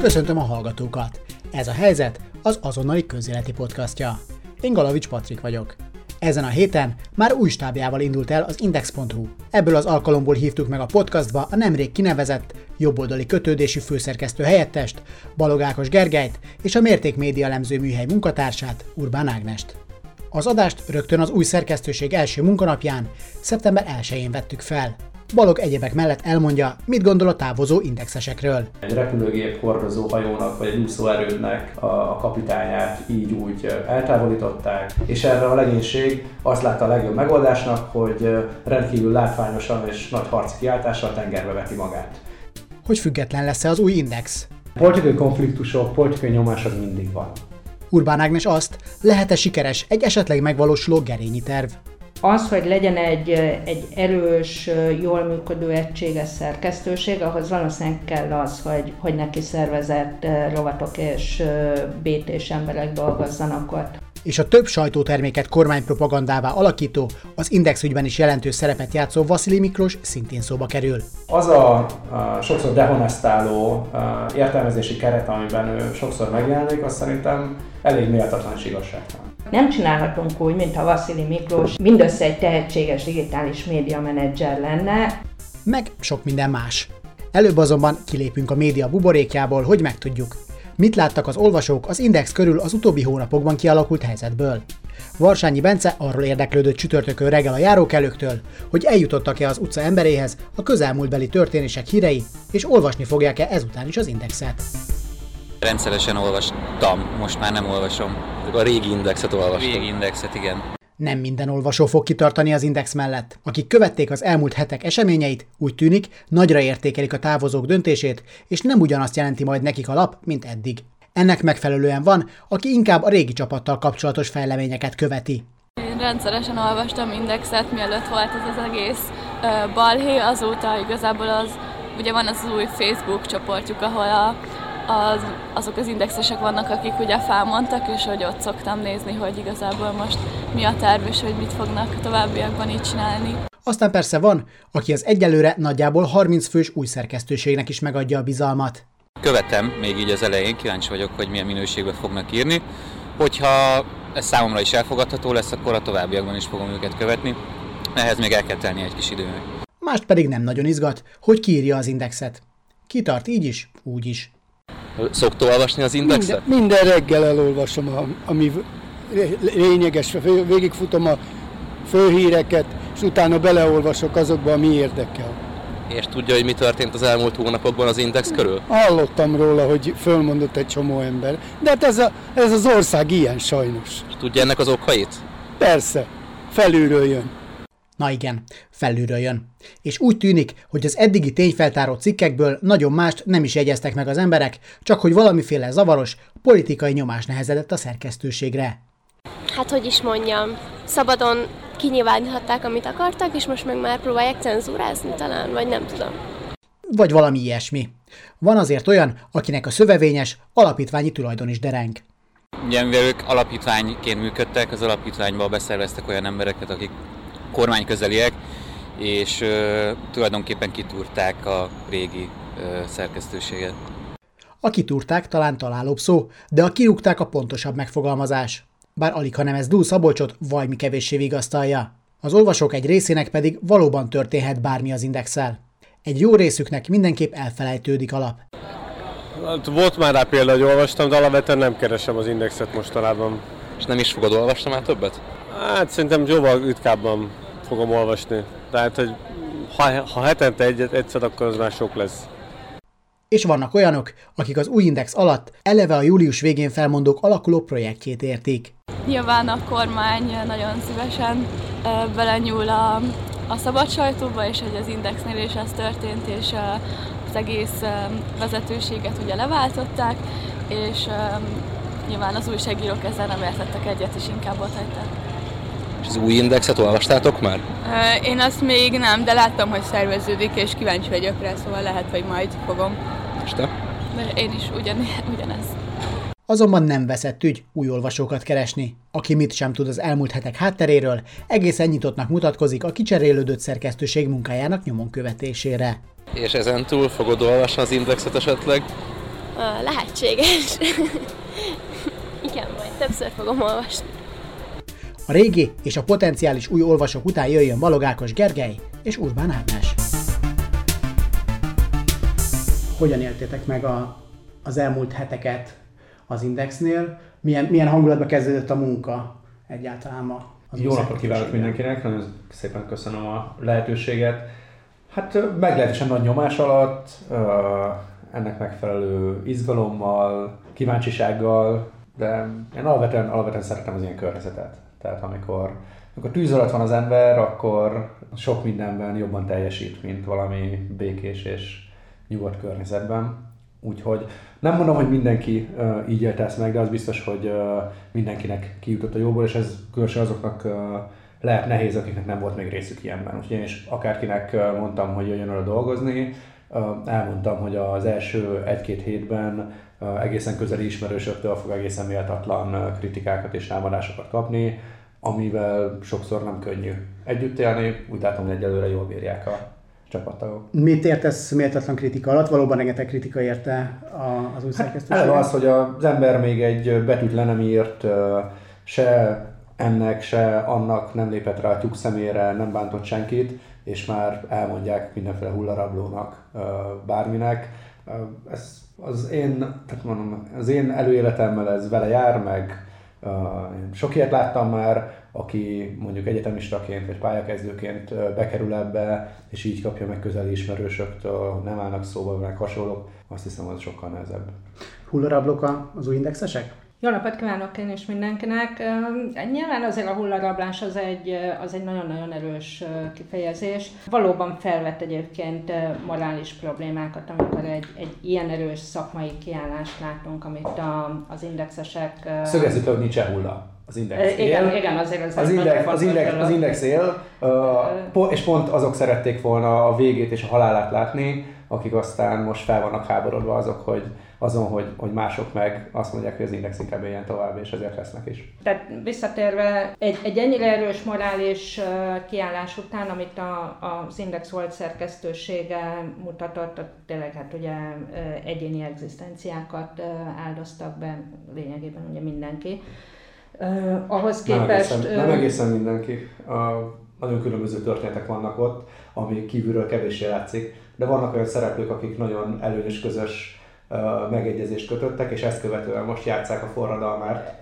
Köszöntöm a hallgatókat! Ez a helyzet az azonnali közéleti podcastja. Én Galavics Patrik vagyok. Ezen a héten már új stábjával indult el az Index.hu. Ebből az alkalomból hívtuk meg a podcastba a nemrég kinevezett jobboldali kötődésű főszerkesztő helyettest, Balog Ákos Gergelyt és a Mérték Média Lemző műhely munkatársát, Urbán Ágnest. Az adást rögtön az új szerkesztőség első munkanapján, szeptember 1-én vettük fel. Balog egyebek mellett elmondja, mit gondol a távozó indexesekről. Egy repülőgép hordozó hajónak vagy egy úszóerődnek a kapitányát így úgy eltávolították, és erre a legénység azt látta a legjobb megoldásnak, hogy rendkívül látványosan és nagy harci kiáltással tengerbe veti magát. Hogy független lesz-e az új index? Politikai konfliktusok, politikai nyomás az mindig van. Urbán Ágnes azt, lehet-e sikeres egy esetleg megvalósuló gerényi terv? Az, hogy legyen egy, egy erős, jól működő, egységes szerkesztőség, ahhoz valószínűleg kell az, hogy, hogy neki szervezett rovatok és BT-s emberek dolgozzanak ott és a több sajtóterméket kormánypropagandává alakító, az Index ügyben is jelentős szerepet játszó Vasili Miklós szintén szóba kerül. Az a, a sokszor dehonestáló a, értelmezési keret, amiben ő sokszor megjelenik, az szerintem elég méltatlan és igazságtalan. Nem csinálhatunk úgy, mint ha Vasili Miklós mindössze egy tehetséges digitális média menedzser lenne. Meg sok minden más. Előbb azonban kilépünk a média buborékjából, hogy megtudjuk, mit láttak az olvasók az Index körül az utóbbi hónapokban kialakult helyzetből. Varsányi Bence arról érdeklődött csütörtökön reggel a járókelőktől, hogy eljutottak-e az utca emberéhez a közelmúltbeli történések hírei, és olvasni fogják-e ezután is az Indexet. Rendszeresen olvastam, most már nem olvasom. A régi indexet olvastam. Régi indexet, igen. Nem minden olvasó fog kitartani az Index mellett. Akik követték az elmúlt hetek eseményeit, úgy tűnik, nagyra értékelik a távozók döntését, és nem ugyanazt jelenti majd nekik a lap, mint eddig. Ennek megfelelően van, aki inkább a régi csapattal kapcsolatos fejleményeket követi. Én rendszeresen olvastam Indexet, mielőtt volt ez az egész balhé, azóta igazából az, ugye van az új Facebook csoportjuk, ahol a az, azok az indexesek vannak, akik ugye felmondtak, és hogy ott szoktam nézni, hogy igazából most mi a terv, és hogy mit fognak a továbbiakban így csinálni. Aztán persze van, aki az egyelőre nagyjából 30 fős új szerkesztőségnek is megadja a bizalmat. Követem még így az elején, kíváncsi vagyok, hogy milyen minőségben fognak írni. Hogyha ez számomra is elfogadható lesz, akkor a továbbiakban is fogom őket követni. Ehhez még el kell tenni egy kis időnek. Mást pedig nem nagyon izgat, hogy kiírja az indexet. Kitart így is, úgy is. Szokta olvasni az indexet? Minden, minden reggel elolvasom, ami lényeges, végigfutom a főhíreket, és utána beleolvasok azokba, ami érdekel. És tudja, hogy mi történt az elmúlt hónapokban az Index körül? Hallottam róla, hogy fölmondott egy csomó ember. De hát ez, a, ez az ország ilyen sajnos. És tudja ennek az okait? Persze, felülről jön. Na igen, felülről jön. És úgy tűnik, hogy az eddigi tényfeltáró cikkekből nagyon mást nem is jegyeztek meg az emberek, csak hogy valamiféle zavaros, politikai nyomás nehezedett a szerkesztőségre. Hát, hogy is mondjam, szabadon kinyilváníthatták, amit akartak, és most meg már próbálják cenzúrázni talán, vagy nem tudom. Vagy valami ilyesmi. Van azért olyan, akinek a szövevényes, alapítványi tulajdon is dereng. Ugye, mivel ők alapítványként működtek, az alapítványba beszerveztek olyan embereket, akik kormányközeliek, és ö, tulajdonképpen kitúrták a régi ö, szerkesztőséget. A kitúrták talán találóbb szó, de a kirúgták a pontosabb megfogalmazás. Bár alig, ha nem ez Dúl Szabolcsot vajmi kevéssé vigasztalja. Az olvasók egy részének pedig valóban történhet bármi az indexel. Egy jó részüknek mindenképp elfelejtődik alap. Hát volt már rá példa, hogy olvastam, de alapvetően nem keresem az indexet mostanában. És nem is fogod olvasni már többet? Hát szerintem jóval ritkábban fogom olvasni. Tehát, hogy ha, ha hetente egyet, egyszer, akkor az már sok lesz. És vannak olyanok, akik az új index alatt eleve a július végén felmondók alakuló projektjét érték. Nyilván a kormány nagyon szívesen belenyúl a, a szabad sajtóba, és hogy az indexnél is ez történt, és az egész vezetőséget ugye leváltották, és nyilván az újságírók ezzel nem értettek egyet, és inkább ott hagyták. És az új indexet olvastátok már? Én azt még nem, de láttam, hogy szerveződik, és kíváncsi vagyok rá, szóval lehet, hogy majd fogom. És te? De én is ugyan, ugyanez. Azonban nem veszett ügy új olvasókat keresni. Aki mit sem tud az elmúlt hetek hátteréről, egészen nyitottnak mutatkozik a kicserélődött szerkesztőség munkájának nyomon követésére. És ezen túl fogod olvasni az indexet esetleg? Uh, lehetséges. Igen, majd többször fogom olvasni. A régi és a potenciális új olvasók után jöjjön Balogákos Gergely és Urbán Ágnes. Hogyan éltétek meg a, az elmúlt heteket az Indexnél? Milyen, milyen hangulatba kezdődött a munka egyáltalán ma? Az Jó napot kívánok mindenkinek, nagyon szépen köszönöm a lehetőséget. Hát meglehetősen nagy nyomás alatt, ennek megfelelő izgalommal, kíváncsisággal, de én alapvetően, alapvetően szeretem az ilyen környezetet. Tehát amikor, amikor tűz alatt van az ember, akkor sok mindenben jobban teljesít, mint valami békés és nyugodt környezetben. Úgyhogy nem mondom, hogy mindenki uh, így élte ezt meg, de az biztos, hogy uh, mindenkinek kijutott a jóból, és ez különösen azoknak uh, lehet nehéz, akiknek nem volt még részük ilyenben. Úgyhogy én is akárkinek uh, mondtam, hogy jöjjön oda dolgozni, uh, elmondtam, hogy az első egy-két hétben egészen közeli ismerősöktől fog egészen méltatlan kritikákat és támadásokat kapni, amivel sokszor nem könnyű együtt élni, úgy látom, hogy egyelőre jól bírják a csapattagok. Mit értesz méltatlan kritika alatt? Valóban rengeteg kritika érte az új? Hát az, hogy az ember még egy betűt le nem írt, se ennek, se annak nem lépett rá a tyúk szemére, nem bántott senkit, és már elmondják mindenféle hullarablónak, bárminek. Ez az én, tehát mondom, az én előéletemmel ez vele jár, meg sok ilyet láttam már, aki mondjuk egyetemistaként vagy pályakezdőként bekerül ebbe, és így kapja meg közeli ismerősöktől, nem állnak szóba, meg hasonlók, azt hiszem, az sokkal nehezebb. Hullarablok az új indexesek? Jó napot kívánok én is mindenkinek. Nyilván azért a hullarablás az egy, az egy nagyon-nagyon erős kifejezés. Valóban felvett egyébként morális problémákat, amikor egy, egy ilyen erős szakmai kiállást látunk, amit a, az indexesek... Szögezzük hogy nincs hulla az index él. Igen, igen, azért az, az, index, az, index, az index él, és pont azok szerették volna a végét és a halálát látni, akik aztán most fel vannak háborodva azok, hogy azon, hogy, hogy mások meg azt mondják, hogy az Index inkább éljen tovább, és ezért lesznek is. Tehát visszatérve, egy, egy ennyire erős morális kiállás után, amit a, az Index volt szerkesztősége mutatott, tényleg hát ugye egyéni egzisztenciákat áldoztak be, lényegében ugye mindenki. Uh, ahhoz képest... Nem egészen, nem egészen mindenki. Uh, nagyon különböző történetek vannak ott, ami kívülről kevéssé látszik, de vannak olyan szereplők, akik nagyon előnyös közös megegyezést kötöttek, és ezt követően most játszák a forradalmát.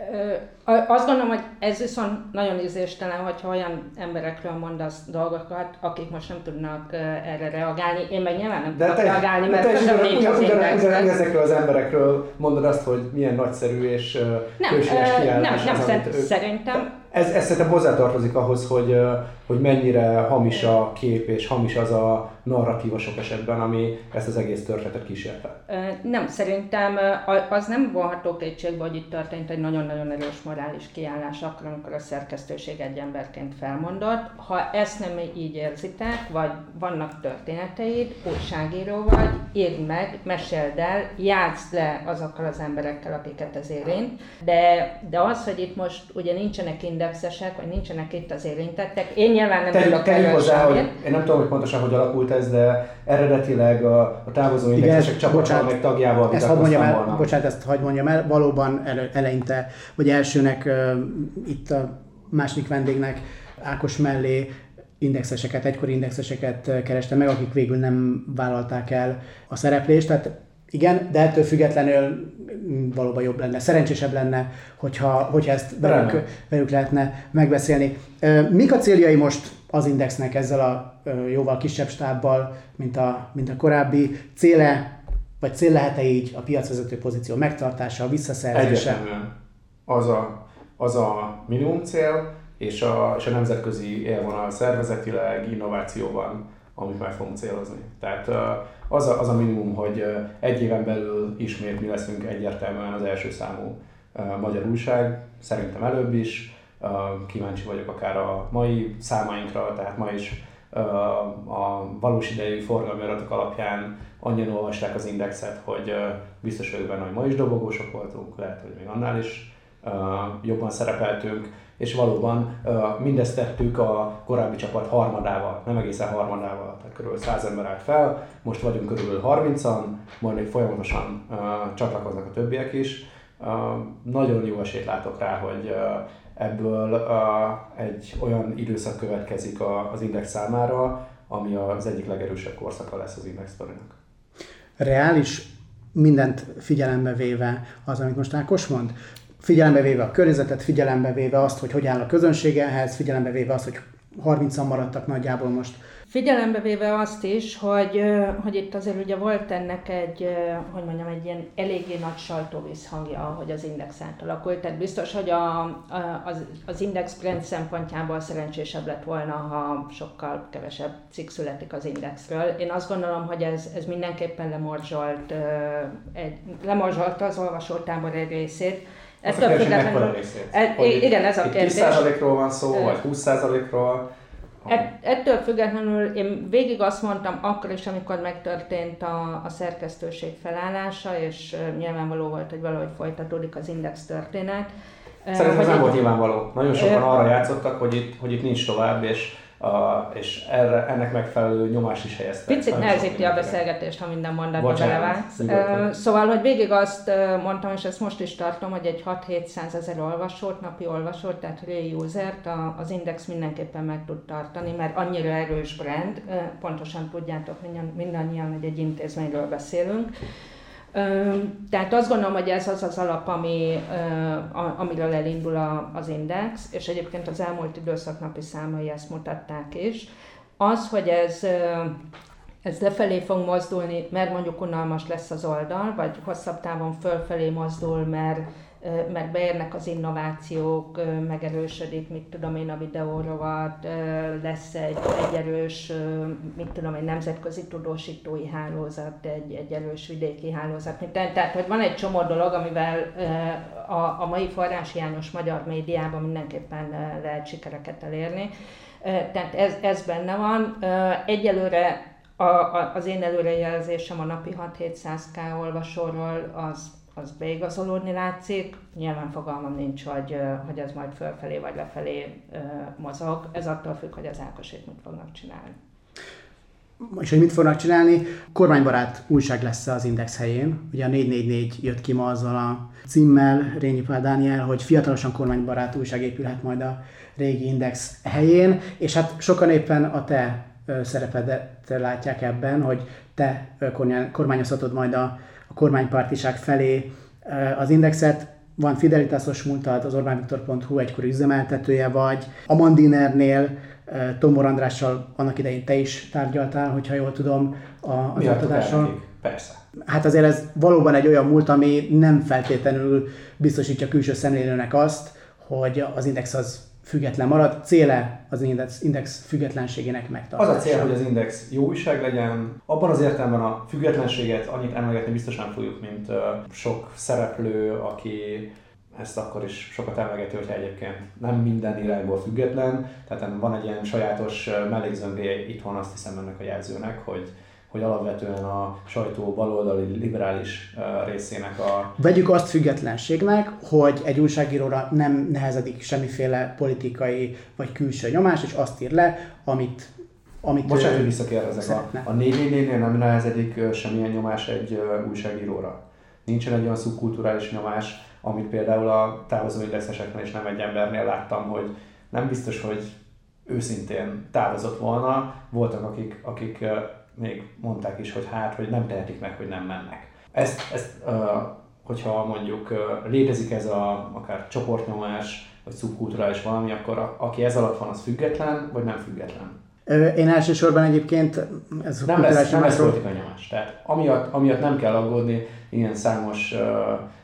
Azt gondolom, hogy ez viszont nagyon ízéstelen, hogyha olyan emberekről mondasz dolgokat, akik most nem tudnak erre reagálni. Én meg nyilván nem tudok reagálni, mert közöm nincs az ugyan, ezekről az emberekről mondod azt, hogy milyen nagyszerű és nem, kiállás. Nem, nem, nem szerintem ez, ez szerintem hozzátartozik ahhoz, hogy, hogy mennyire hamis a kép és hamis az a narratíva sok esetben, ami ezt az egész történetet kísérte. Nem, szerintem az nem vonható kétségbe, hogy itt történt egy nagyon-nagyon erős morális kiállás akkor, amikor a szerkesztőség egy emberként felmondott. Ha ezt nem így érzitek, vagy vannak történeteid, újságíró vagy, írd meg, meséld el, játszd le azokkal az emberekkel, akiket ez érint. De, de az, hogy itt most ugye nincsenek indexesek, vagy nincsenek itt az érintettek, én nyilván nem tudok erről hozzá, hogy Én nem tudom, hogy pontosan hogy alakult ez, de eredetileg a, a távozó indexesek csapata meg tagjával ezt hadd mondjam el, bocsánat, ezt hagyd mondjam el, valóban eleinte, vagy elsőnek uh, itt a második vendégnek Ákos mellé indexeseket, egykori indexeseket kerestem meg, akik végül nem vállalták el a szereplést, tehát igen, de ettől függetlenül valóban jobb lenne, szerencsésebb lenne, hogyha, hogyha ezt velük, velük lehetne megbeszélni. Mik a céljai most az Indexnek ezzel a jóval kisebb stábbal, mint a, mint a korábbi céle, vagy cél lehet-e így a piacvezető pozíció megtartása, a visszaszerzése? Egyértelműen. Az a, az a minimum cél, és a, és a nemzetközi élvonal szervezetileg, innovációban, amit meg fogunk célozni. Tehát az a, az a minimum, hogy egy éven belül ismét mi leszünk egyértelműen az első számú magyar újság, szerintem előbb is, kíváncsi vagyok akár a mai számainkra, tehát ma is a valós idejű forgalmi adatok alapján annyian olvasták az indexet, hogy biztos vagyok benne, hogy ma is dobogósok voltunk, lehet, hogy még annál is jobban szerepeltünk, és valóban mindezt tettük a korábbi csapat harmadával, nem egészen harmadával, tehát körülbelül 100 ember állt fel, most vagyunk körülbelül 30-an, majd még folyamatosan csatlakoznak a többiek is. Nagyon jó esélyt látok rá, hogy ebből egy olyan időszak következik az Index számára, ami az egyik legerősebb korszaka lesz az Index sztorinak. Reális mindent figyelembe véve az, amit most Ákos mond? Figyelembe véve a környezetet, figyelembe véve azt, hogy hogy áll a közönség ehhez, figyelembe véve azt, hogy 30-an maradtak nagyjából most Figyelembe véve azt is, hogy, hogy itt azért ugye volt ennek egy, hogy mondjam, egy ilyen eléggé nagy sajtóvízhangja, hogy az Index átalakult. Tehát biztos, hogy a, az, az Index brand szempontjából szerencsésebb lett volna, ha sokkal kevesebb cikk születik az Indexről. Én azt gondolom, hogy ez, ez mindenképpen lemorzsolt, egy, lemorzsolt az olvasótábor egy részét. Ettől függetlenül... Igen, ez a kérdés. 10%-ról van szó, vagy 20%-ról? Et, ettől függetlenül én végig azt mondtam akkor is, amikor megtörtént a, a szerkesztőség felállása, és nyilvánvaló volt, hogy valahogy folytatódik az index történet. Szerintem ez nem volt nyilvánvaló. Nagyon sokan arra játszottak, hogy itt, hogy itt nincs tovább, és a, és erre, ennek megfelelő nyomás is helyeztek. Picit nehezíti a beszélgetést, ha minden mondatba belevágsz. Uh, szóval, hogy végig azt mondtam, és ezt most is tartom, hogy egy 6-700 ezer olvasót, napi olvasót, tehát real usert az Index mindenképpen meg tud tartani, mert annyira erős brand, pontosan tudjátok mindannyian, hogy egy intézményről beszélünk. Tehát azt gondolom, hogy ez az az alap, ami, amiről elindul az index, és egyébként az elmúlt időszak napi számai ezt mutatták is. Az, hogy ez ez lefelé fog mozdulni, mert mondjuk unalmas lesz az oldal, vagy hosszabb távon fölfelé mozdul, mert mert beérnek az innovációk, megerősödik, mit tudom én, a videórovat, lesz egy, egy erős, mit tudom én, nemzetközi tudósítói hálózat, egy, egy erős vidéki hálózat. Tehát, hogy van egy csomó dolog, amivel a, a mai forráshiányos magyar médiában mindenképpen lehet sikereket elérni. Tehát ez, ez benne van. Egyelőre a, a, az én előrejelzésem a napi 6-700k olvasóról az az beigazolódni látszik. Nyilván fogalmam nincs, hogy, hogy ez majd fölfelé vagy lefelé mozog. Ez attól függ, hogy az Ákosék mit fognak csinálni. És hogy mit fognak csinálni? Kormánybarát újság lesz az Index helyén. Ugye a 444 jött ki ma azzal a címmel, Rényi Pál Dániel, hogy fiatalosan kormánybarát újság épülhet majd a régi Index helyén, és hát sokan éppen a te szerepedet látják ebben, hogy te kormányozhatod majd a a kormánypártiság felé az indexet, van fidelitásos múltad, az orbánviktor.hu egykori üzemeltetője vagy. A Mandinernél Tomor Andrással annak idején te is tárgyaltál, hogyha jól tudom, a, az utadással. Persze. Hát azért ez valóban egy olyan múlt, ami nem feltétlenül biztosítja külső szemlélőnek azt, hogy az index az független marad. Céle az index, index függetlenségének megtartása. Az a cél, hogy az index jó újság legyen. Abban az értelemben a függetlenséget annyit emlegetni biztosan fogjuk, mint sok szereplő, aki ezt akkor is sokat emlegeti, hogyha egyébként nem minden irányból független. Tehát van egy ilyen sajátos mellékzöngé itthon, azt hiszem ennek a jelzőnek, hogy hogy alapvetően a sajtó baloldali liberális részének a... Vegyük azt függetlenségnek, hogy egy újságíróra nem nehezedik semmiféle politikai vagy külső nyomás, és azt ír le, amit amit Bocsánat, hogy visszakérdezek. A, a 4 nem nehezedik semmilyen nyomás egy újságíróra. Nincsen egy olyan szubkulturális nyomás, amit például a távozó indexeseknél és nem egy embernél láttam, hogy nem biztos, hogy őszintén távozott volna. Voltak, akik, akik még mondták is, hogy hát, hogy nem tehetik meg, hogy nem mennek. Ezt, ezt hogyha mondjuk létezik ez a akár csoportnyomás, vagy szubkulturális valami, akkor a, aki ez alatt van, az független, vagy nem független? Én elsősorban egyébként ez nem lesz, nem lesz politikai nyomás. Tehát amiatt, amiatt nem kell aggódni, ilyen számos uh,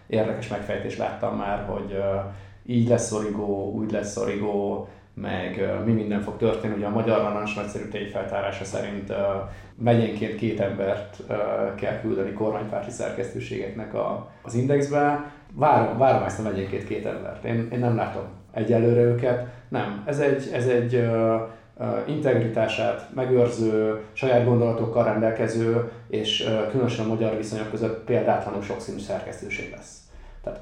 érdekes megfejtést láttam már, hogy uh, így lesz szorigó, úgy lesz szorigó, meg mi minden fog történni. Ugye a Magyar Narancs nagyszerű tényfeltárása szerint megyénként két embert kell küldeni kormánypárti szerkesztőségeknek a, az indexbe. Várom, várom ezt a megyénként két embert. Én, én nem látom egyelőre őket. Nem, ez egy, ez egy integritását megőrző, saját gondolatokkal rendelkező, és különösen a magyar viszonyok között példátlanul sokszínű szerkesztőség lesz. Tehát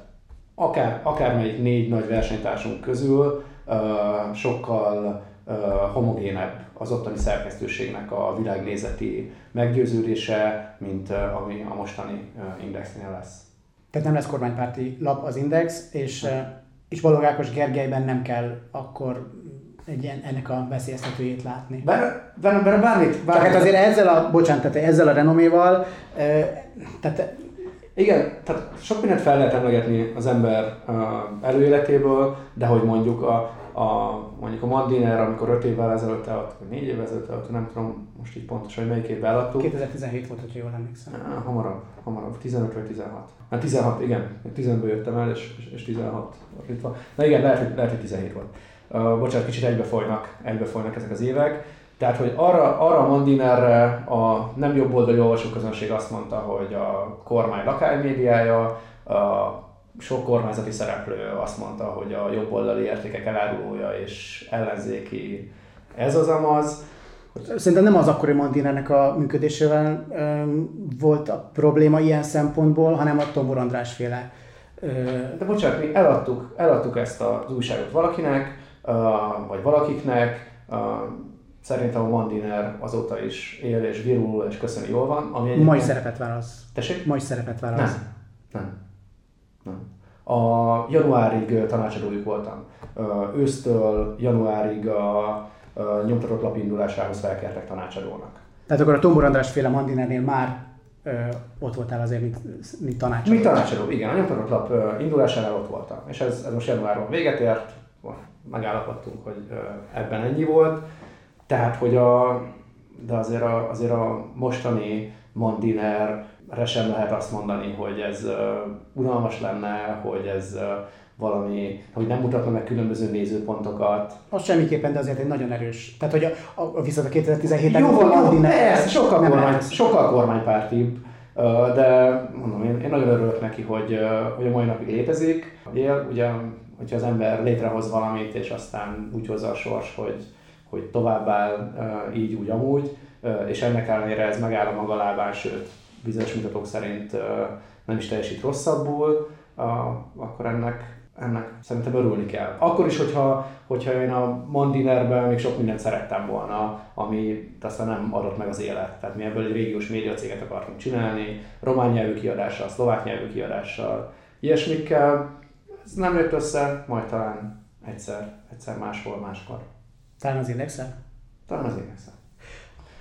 akár, akármelyik négy nagy versenytársunk közül sokkal homogénebb az ottani szerkesztőségnek a világnézeti meggyőződése, mint ami a mostani indexnél lesz. Tehát nem lesz kormánypárti lap az Index, és, és Balog Ákos Gergelyben nem kell akkor egy ilyen, ennek a veszélyeztetőjét látni. Bár, bár, bár, bármit, bármit. hát azért ezzel a, bocsánat, tehát ezzel a renoméval, tehát igen, tehát sok mindent fel lehet emlegetni az ember előéletéből, de hogy mondjuk a, a, mondjuk a Mandiner, amikor 5 évvel ezelőtt eladtuk, vagy 4 évvel ezelőtt eladtuk, nem tudom most így pontosan, hogy melyik évben eladtuk. 2017 volt, hogyha jól emlékszem. Ah, hamarabb, hamarabb, 15 vagy 16. Hát 16, igen, 15-ből jöttem el, és, és 16 itt van. Na igen, lehet, hogy, lehet, hogy 17 volt. Uh, bocsánat, kicsit egybefolynak, egybefolynak ezek az évek. Tehát, hogy arra, arra a Mandinerre a nem jobb oldali olvasóközönség azt mondta, hogy a kormány lakánymédiája, a sok kormányzati szereplő azt mondta, hogy a jobb oldali értékek elárulója és ellenzéki ez az amaz. Szerintem nem az akkori Mandinernek a működésével um, volt a probléma ilyen szempontból, hanem a Tombor András féle. Uh... De bocsánat, mi eladtuk, eladtuk ezt az újságot valakinek, uh, vagy valakiknek, uh, Szerintem a Mandiner azóta is él és virul és köszöni jól van. Ami egyébként... Mai szerepet válasz. Tessék? Mai szerepet válasz. Nem. Nem. Nem. A januárig tanácsadójuk voltam. Ősztől januárig a nyomtatott lap indulásához felkertek tanácsadónak. Tehát akkor a Tombor András féle Mandinernél már ö, ott voltál azért, mint, mint tanácsadó. Mint tanácsadó, igen. A nyomtatott lap indulásánál ott voltam. És ez, ez most januárban véget ért, megállapodtunk, hogy ebben ennyi volt. Tehát, hogy a, de azért a, azért a mostani Mandiner-re sem lehet azt mondani, hogy ez uh, unalmas lenne, hogy ez uh, valami, hogy nem mutatna meg különböző nézőpontokat. Az semmiképpen, de azért egy nagyon erős. Tehát, hogy a, a, viszont a 2017-ben jó, van, Mandiner, ez sokkal, kormány, sokkal kormánypártibb, de mondom, én, én nagyon örülök neki, hogy, hogy a mai napig létezik. Él, ugye, hogyha az ember létrehoz valamit, és aztán úgy hozza a sors, hogy, hogy továbbáll így, úgy, amúgy, és ennek ellenére ez megáll a maga lábán, sőt, bizonyos mutatók szerint nem is teljesít rosszabbul, akkor ennek, ennek szerintem örülni kell. Akkor is, hogyha, hogyha én a Mandinerben még sok mindent szerettem volna, ami aztán nem adott meg az élet. Tehát mi ebből egy régiós médiacéget akartunk csinálni, román nyelvű kiadással, szlovák nyelvű kiadással, ilyesmikkel. Ez nem jött össze, majd talán egyszer, egyszer máshol, máskor. Talán az indexel? Talán az indexel.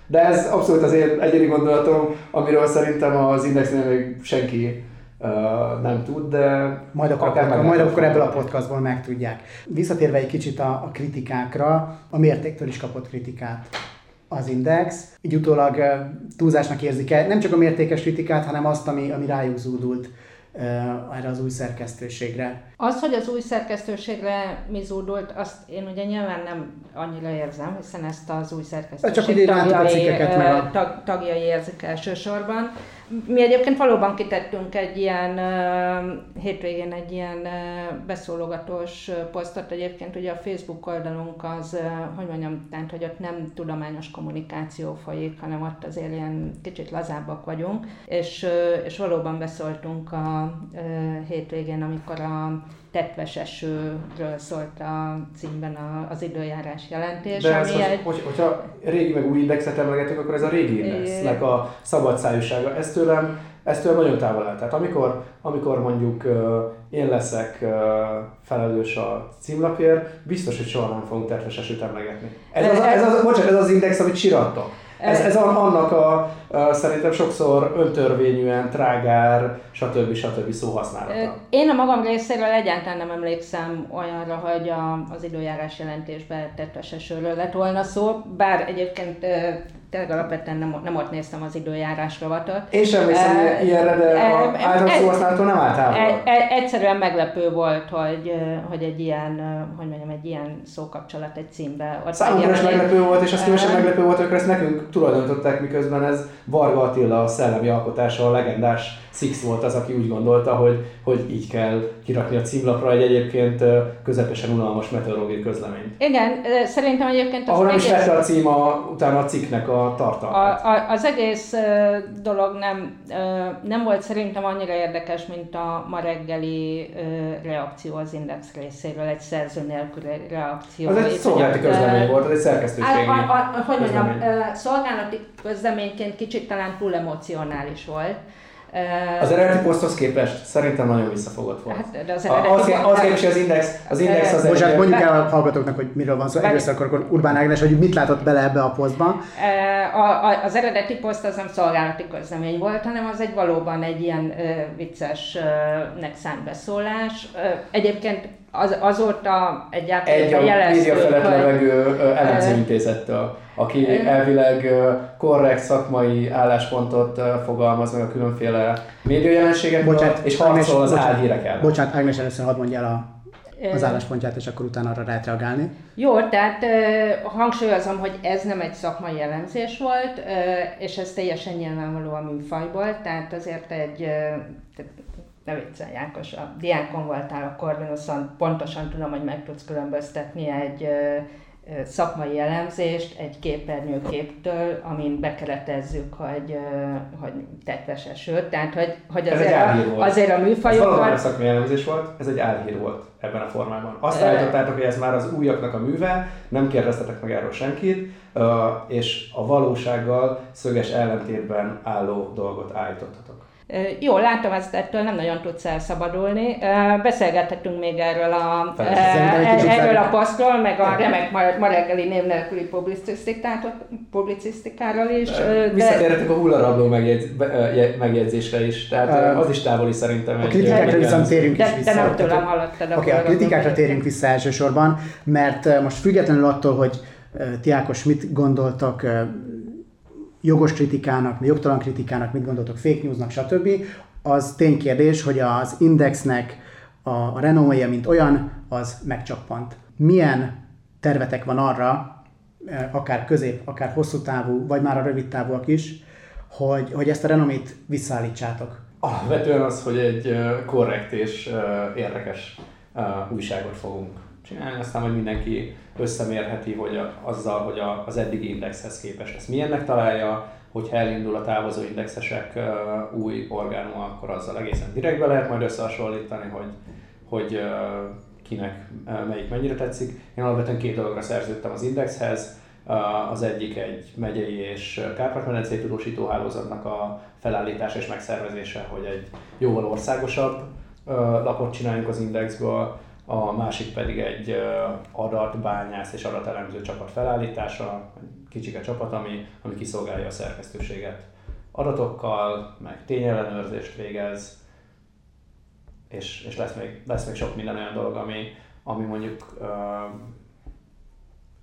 De ez abszolút az én egyéni gondolatom, amiről szerintem az indexnél még senki uh, nem tud, de majd akkor, akkor, majd akkor ebből a podcastból megtudják. Visszatérve egy kicsit a, a kritikákra, a mértéktől is kapott kritikát az Index. Így utólag túlzásnak érzik el nem csak a mértékes kritikát, hanem azt, ami, ami rájuk zúdult erre az új szerkesztőségre. Az, hogy az új szerkesztőségre mi zúdult, azt én ugye nyilván nem annyira érzem, hiszen ezt az új szerkesztőség Csak tagjai, tagjai érzik elsősorban. Mi egyébként valóban kitettünk egy ilyen hétvégén egy ilyen beszólogatós posztot. Egyébként, ugye a Facebook oldalunk az, hogy mondjam, tehát, hogy ott nem tudományos kommunikáció folyik, hanem ott azért ilyen kicsit lazábbak vagyunk, és, és valóban beszóltunk a hétvégén, amikor a tetves esőről szólt a címben az időjárás jelentés. De ez, egy... hogy, hogyha régi meg új indexet emlegetünk, akkor ez a régi indexnek a szabadszájúsága. Ez tőlem, ez tőlem nagyon távol el. Tehát amikor, amikor mondjuk én leszek felelős a címlapért, biztos, hogy soha nem fogunk tetves esőt emlegetni. Ez az, ez az, bocsánat, ez az index, amit csirattok. Ez, ez annak a szerintem sokszor öntörvényűen, trágár, stb. stb. szóhasználata. Én a magam részéről egyáltalán nem emlékszem olyanra, hogy a, az időjárás jelentésben tettes esőről lett volna szó, bár egyébként tényleg alapvetően nem, nem ott néztem az időjárás rovatot. Én sem emlékszem uh, ilyenre, de a általános szóhasználattól nem állt távol. Egyszerűen meglepő volt, hogy, hogy egy ilyen, hogy mondjam, egy ilyen szókapcsolat egy címbe. Számomra is meglepő volt, és azt különösen meglepő volt, hogy ezt nekünk tulajdonították, miközben ez Varga Attila a szellemi alkotása, a legendás Six volt az, aki úgy gondolta, hogy, hogy így kell kirakni a címlapra egy egyébként közepesen unalmas meteorológiai közleményt. Igen, szerintem egyébként az Ahol nem egész... is a cím a, utána a cikknek a tartalmát. A, a, az egész dolog nem, nem volt szerintem annyira érdekes, mint a ma reggeli reakció az Index részéről, egy szerző nélküli reakció. Az egy szolgálati közlemény volt, az egy szerkesztőségi Hogy mondjam, szolgálati közleményként kicsit talán túl emocionális volt. Az eredeti poszthoz képest szerintem nagyon visszafogott volt. Hát, de az eredeti az, az, az, az, az Index, az Index az Bocsánat, mondjuk el a hallgatóknak, hogy miről van szó. Először akkor Urbán Ágnes, hogy mit látott bele ebbe a posztban. Az eredeti poszt az nem szolgálati közlemény volt, hanem az egy valóban egy ilyen viccesnek szánt beszólás. Egyébként az, azóta egyáltalán egy a média felett levegő elemzőintézettől, aki elvileg korrekt szakmai álláspontot fogalmaz meg a különféle médiajelenségekről, és harcol az álhírek Bocsánat, Ágnes, először hadd mondja el a az álláspontját, és akkor utána arra lehet reagálni. Jó, tehát uh, hangsúlyozom, hogy ez nem egy szakmai jellemzés volt, és ez teljesen nyilvánvaló a műfajból, tehát azért egy, uh, ne viccelj Jákos, a diákon voltál a Corvinuson, pontosan tudom, hogy meg tudsz különböztetni egy szakmai jellemzést egy képernyőképtől, amin bekeretezzük, hogy, hogy tetves eső. Tehát, hogy, hogy azért, a, azért a műfajokat... Ez szakmai jellemzés volt, ez egy álhír volt ebben a formában. Azt állítottátok, hogy ez már az újaknak a műve, nem kérdeztetek meg erről senkit, és a valósággal szöges ellentétben álló dolgot állítottatok. Jó, látom, ezt ettől nem nagyon tudsz elszabadulni. Beszélgethetünk még erről a, erről a posztról, meg a remek ma reggeli név nélküli publicisztikáról is. De... Visszatérhetünk a hullarabló megjegyz, megjegyzésre is, tehát az is távoli szerintem. A kritikákra viszont térjünk de, is vissza. De nem tőlem hallottad. Oké, okay, a kritikákra térjünk vissza elsősorban, mert most függetlenül attól, hogy Tiákos mit gondoltak jogos kritikának, jogtalan kritikának, mit gondoltok, fake newsnak, stb. Az ténykérdés, hogy az indexnek a, a renoméja, mint olyan, az megcsappant. Milyen tervetek van arra, e, akár közép, akár hosszú távú, vagy már a rövid távúak is, hogy, hogy ezt a renomét visszaállítsátok? Alapvetően az, hogy egy korrekt és érdekes újságot fogunk csinálni, aztán majd mindenki összemérheti, hogy a, azzal, hogy a, az eddigi indexhez képest ezt milyennek találja, hogyha elindul a távozó indexesek uh, új orgánuma, akkor azzal egészen direktbe lehet majd összehasonlítani, hogy, hogy uh, kinek uh, melyik mennyire tetszik. Én alapvetően két dologra szerződtem az indexhez, az egyik egy megyei és Kárpát-medencei tudósító hálózatnak a felállítása és megszervezése, hogy egy jóval országosabb lapot csináljunk az indexből, a másik pedig egy adatbányász és adatelemző csapat felállítása, egy kicsike csapat, ami, ami kiszolgálja a szerkesztőséget. Adatokkal, meg tényellenőrzést végez, és, és lesz, még, lesz még sok minden olyan dolog, ami, ami mondjuk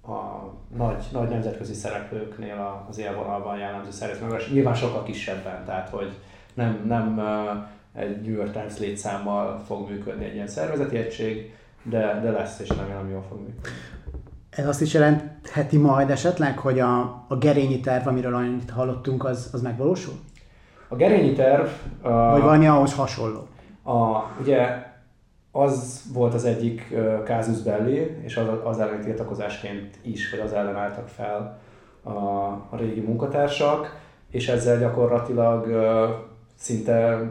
a nagy, nagy nemzetközi szereplőknél az élvonalban jellemző szervezet, nyilván sokkal kisebben, tehát hogy nem, nem egy New York Times létszámmal fog működni egy ilyen szervezeti egység, de, de lesz, és remélem jól fog működni. Ez azt is jelentheti majd esetleg, hogy a, a gerényi terv, amiről annyit hallottunk, az, az megvalósul? A gerényi terv... Uh, Vagy valami ahhoz hasonló? A, ugye az volt az egyik uh, kázus belli, és az, az ellen tiltakozásként is, vagy az ellen álltak fel a, a régi munkatársak, és ezzel gyakorlatilag uh, szinte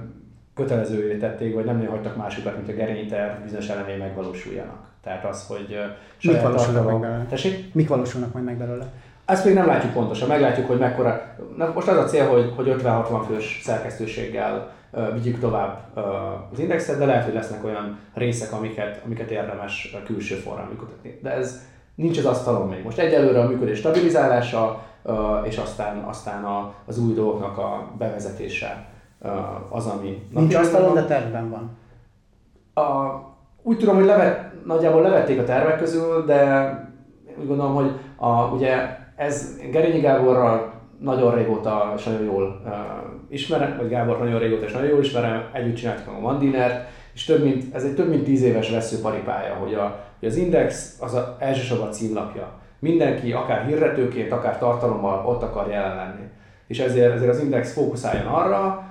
kötelezővé tették, vagy nem hagytak másokat, mint a gerényter bizonyos elemei megvalósuljanak. Tehát az, hogy Mik valósulnak meg belőle? Tessék? Mik valósulnak majd meg belőle? Ezt még nem látjuk pontosan, meglátjuk, hogy mekkora. Na, most az a cél, hogy, hogy 50-60 fős szerkesztőséggel uh, vigyük tovább uh, az indexet, de lehet, hogy lesznek olyan részek, amiket, amiket érdemes külső forrán működtetni. De ez nincs az asztalon még. Most egyelőre a működés stabilizálása, uh, és aztán, aztán a, az új dolgoknak a bevezetése az, ami... Nincs asztalon, de tervben van. A, úgy tudom, hogy levet, nagyjából levették a tervek közül, de úgy gondolom, hogy a, ugye ez Gerényi Gáborral nagyon régóta és nagyon jól uh, ismerem, vagy Gábor nagyon régóta és nagyon jól ismerem, együtt csináltuk a Mandinert, és több mint, ez egy több mint tíz éves veszőparipája, hogy, a, hogy az Index az a, elsősorban a címlapja. Mindenki, akár hirdetőként, akár tartalommal ott akar jelen lenni. És ezért, ezért az Index fókuszáljon arra,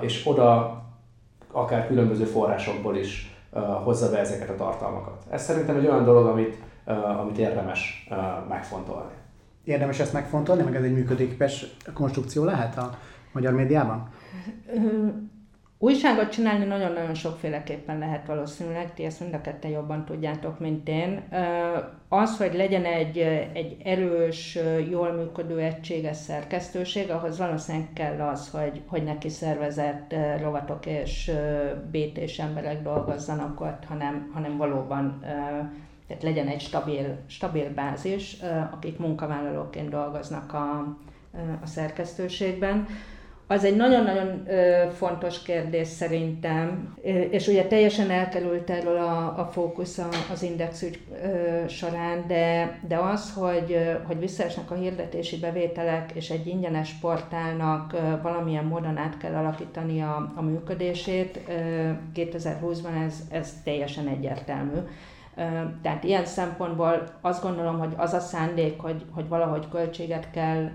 és oda akár különböző forrásokból is hozza be ezeket a tartalmakat. Ez szerintem egy olyan dolog, amit, amit érdemes megfontolni. Érdemes ezt megfontolni, meg ez egy működőképes konstrukció lehet a magyar médiában? Újságot csinálni nagyon-nagyon sokféleképpen lehet valószínűleg, ti ezt mind a ketten jobban tudjátok, mint én. Az, hogy legyen egy, egy erős, jól működő, egységes szerkesztőség, ahhoz valószínűleg kell az, hogy, hogy neki szervezett rovatok és BT-s emberek dolgozzanak ott, hanem, hanem valóban tehát legyen egy stabil, stabil bázis, akik munkavállalóként dolgoznak a, a szerkesztőségben. Az egy nagyon-nagyon fontos kérdés szerintem, és ugye teljesen elkerült erről a, a fókusz az index ügy során, de, de az, hogy, hogy visszaesnek a hirdetési bevételek, és egy ingyenes portálnak valamilyen módon át kell alakítani a, a működését, 2020-ban ez, ez teljesen egyértelmű. Tehát ilyen szempontból azt gondolom, hogy az a szándék, hogy, hogy valahogy költséget kell